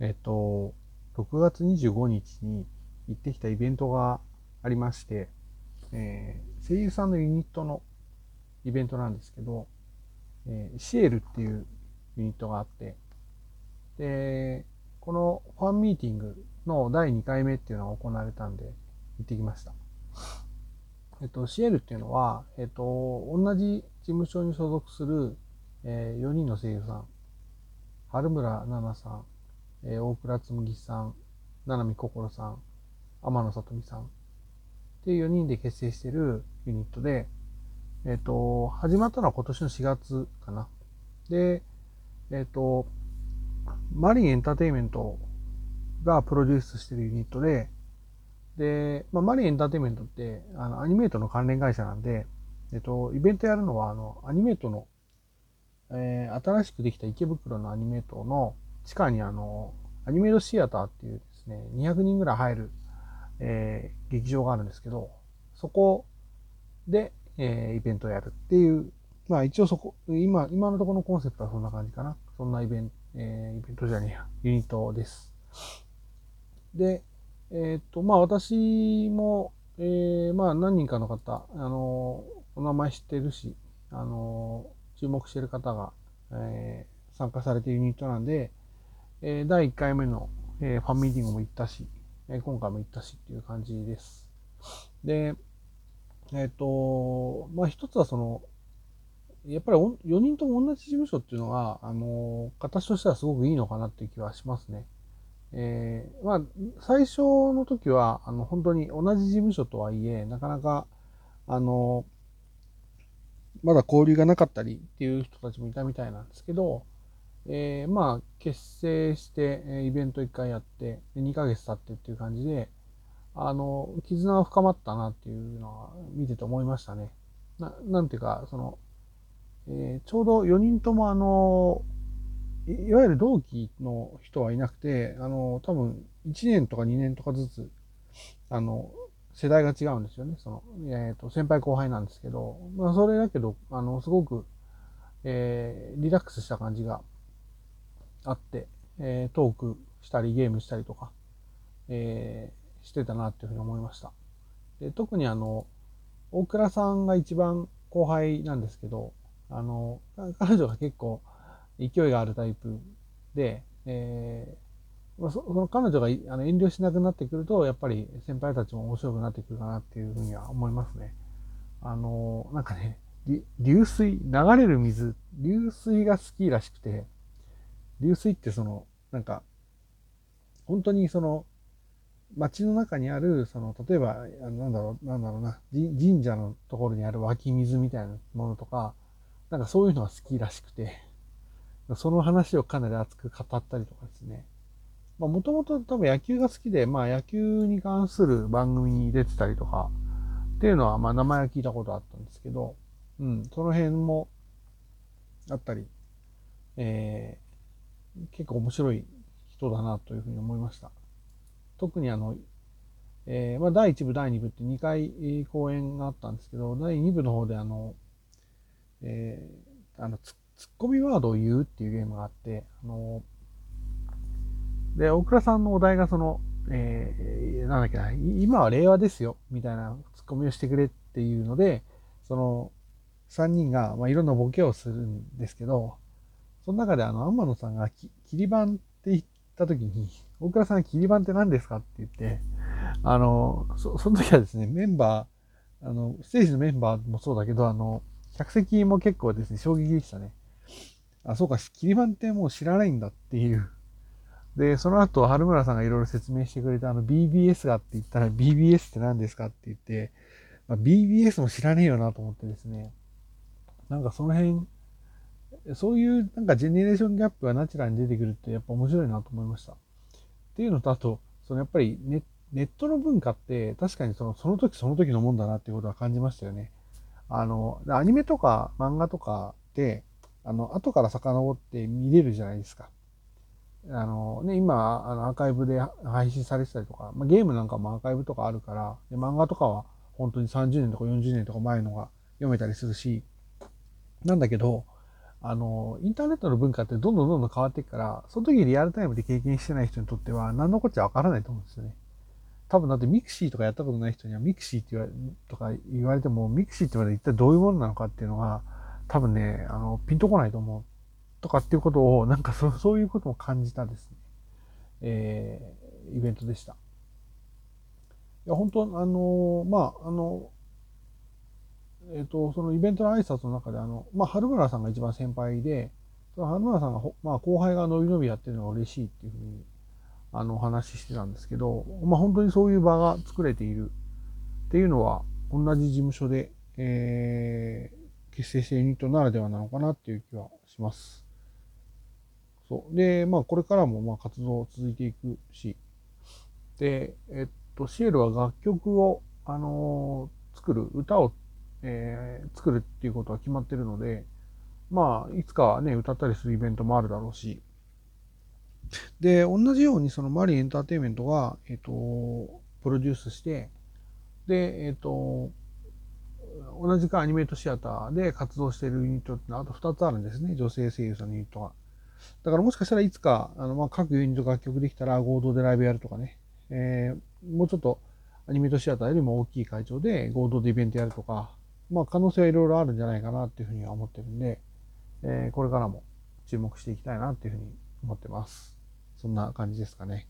えっと、6月25日に行ってきたイベントがありまして、えー、声優さんのユニットのイベントなんですけど、えー、シエルっていうユニットがあって、で、このファンミーティングの第2回目っていうのが行われたんで、行ってきました。えっと、シエルっていうのは、えっと、同じ事務所に所属する、えー、4人の声優さん、春村奈々さん、えー、大倉紬さん、七海心さん、天野里美さんっていう4人で結成してるユニットで、えっ、ー、と、始まったのは今年の4月かな。で、えっ、ー、と、マリンエンターテイメントがプロデュースしてるユニットで、で、まあ、マリンエンターテイメントって、あの、アニメートの関連会社なんで、えっと、イベントやるのは、あの、アニメートの、えー、新しくできた池袋のアニメートの地下にあの、アニメートシアターっていうですね、200人ぐらい入る、えー、劇場があるんですけど、そこで、えー、イベントをやるっていう、まあ一応そこ、今、今のところのコンセプトはそんな感じかな。そんなイベント、えー、イベントじゃねえや、ユニットです。で、えっ、と、まあ私も、えー、まあ何人かの方、あの、お名前知ってるし、あの、注目してる方が、えー、参加されているユニットなんで、えー、第1回目の、えー、ファンミーティングも行ったし、えー、今回も行ったしっていう感じです。で、えっ、と、まあ一つはその、やっぱり4人とも同じ事務所っていうのが、あの、形としてはすごくいいのかなっていう気はしますね。えー、まあ、最初の時は、あの、本当に同じ事務所とはいえ、なかなか、あの、まだ交流がなかったりっていう人たちもいたみたいなんですけど、えー、まあ、結成して、えイベント1回やって、2ヶ月経ってっていう感じで、あの、絆は深まったなっていうのは見てて思いましたね。ななんていうか、その、えー、ちょうど4人ともあの、いわゆる同期の人はいなくて、あの、多分1年とか2年とかずつ、あの、世代が違うんですよね。その、えっ、ー、と、先輩後輩なんですけど、まあ、それだけど、あの、すごく、えー、リラックスした感じがあって、えー、トークしたり、ゲームしたりとか、えー、してたなっていうふうに思いました。で特にあの、大倉さんが一番後輩なんですけど、あの、彼女が結構、勢いがあるタイプで、えー、まあ、その彼女があの遠慮しなくなってくると、やっぱり先輩たちも面白くなってくるかなっていうふうには思いますね。あの、なんかね、流水、流れる水、流水が好きらしくて、流水ってその、なんか、本当にその、街の中にある、その、例えば、なんだろう、なんだろうな、神社のところにある湧き水みたいなものとか、なんかそういうのが好きらしくて、その話をかなり熱く語ったりとかですね。まあもともと多分野球が好きで、まあ野球に関する番組に出てたりとかっていうのはまあ名前は聞いたことあったんですけど、うん、その辺もあったり、えー、結構面白い人だなというふうに思いました。特にあの、えー、まあ第1部、第2部って2回公演があったんですけど、第2部の方であの、えー、あの、ツッコミワードを言うっていうゲームがあって、あの、で、大倉さんのお題がその、えー、なんだっけな、今は令和ですよ、みたいなツッコミをしてくれっていうので、その、3人が、まあ、いろんなボケをするんですけど、その中であの、天野さんがき、切り板って言った時に、大倉さんが切り板って何ですか？って言って、あの、そ、その時はですね、メンバー、あの、ステージのメンバーもそうだけど、あの、客席も結構ですね、衝撃でしたね。あ、そうか、切り板ってもう知らないんだっていう。で、その後、春村さんがいろいろ説明してくれたあの BBS がって言ったら BBS って何ですか？って言って、まあ、BBS も知らねえよなと思ってですね。なんかその辺、そういうなんかジェネレーションギャップがナチュラルに出てくるってやっぱ面白いなと思いました。っていうのと、あと、そのやっぱりネネットの文化って確かにそのその時その時のもんだなっていうことは感じましたよね。あの、アニメとか漫画とかで、あの、後から遡って見れるじゃないですか。あのね、今、あのアーカイブで配信されてたりとか、まあ、ゲームなんかもアーカイブとかあるから、で漫画とかは本当に30年とか40年とか前のが読めたりするし、なんだけど、あの、インターネットの文化ってどんどんどんどん変わっていくから、その時リアルタイムで経験してない人にとっては何のこっちゃわからないと思うんですよね。多分だってミクシーとかやったことない人にはミクシーって言われとか言われても、ミクシーって言われて一体どういうものなのかっていうのが、多分ね、あの、ピンとこないと思う。とかっていうことを、なんかそそういうことも感じたですね、えー、イベントでした。いや、本当あの、まあ、あの、えっ、と、そのイベントの挨拶の中で、あの、まあ、春村さんが一番先輩で、その春村さんが、まあ、後輩が伸び伸びやってるのが嬉しいっていうふうに、あの、お話ししてたんですけど、まあ、本当にそういう場が作れているっていうのは、同じ事務所で、えー、結成してユニットならではなのかなっていう気はします。そう。で、まあ、これからも、まあ、活動続いていくし、で、えっと、シエルは楽曲を、あのー、作る、歌をえー、作るっていうことは決まってるので、まあ、いつかはね、歌ったりするイベントもあるだろうし、で、同じようにそのマリンエンターテインメントが、えっ、ー、と、プロデュースして、で、えっ、ー、と、同じかアニメートシアターで活動しているユニットってのはあと2つあるんですね。女性声優さんのユニットが。だからもしかしたらいつか、あの、まあ、各ユニット楽曲できたら合同でライブやるとかね。えー、もうちょっとアニメートシアターよりも大きい会場で合同でイベントやるとか、まあ可能性はいろいろあるんじゃないかなっていうふうには思ってるんで、えー、これからも注目していきたいなっていうふうに思ってます。そんな感じですかね。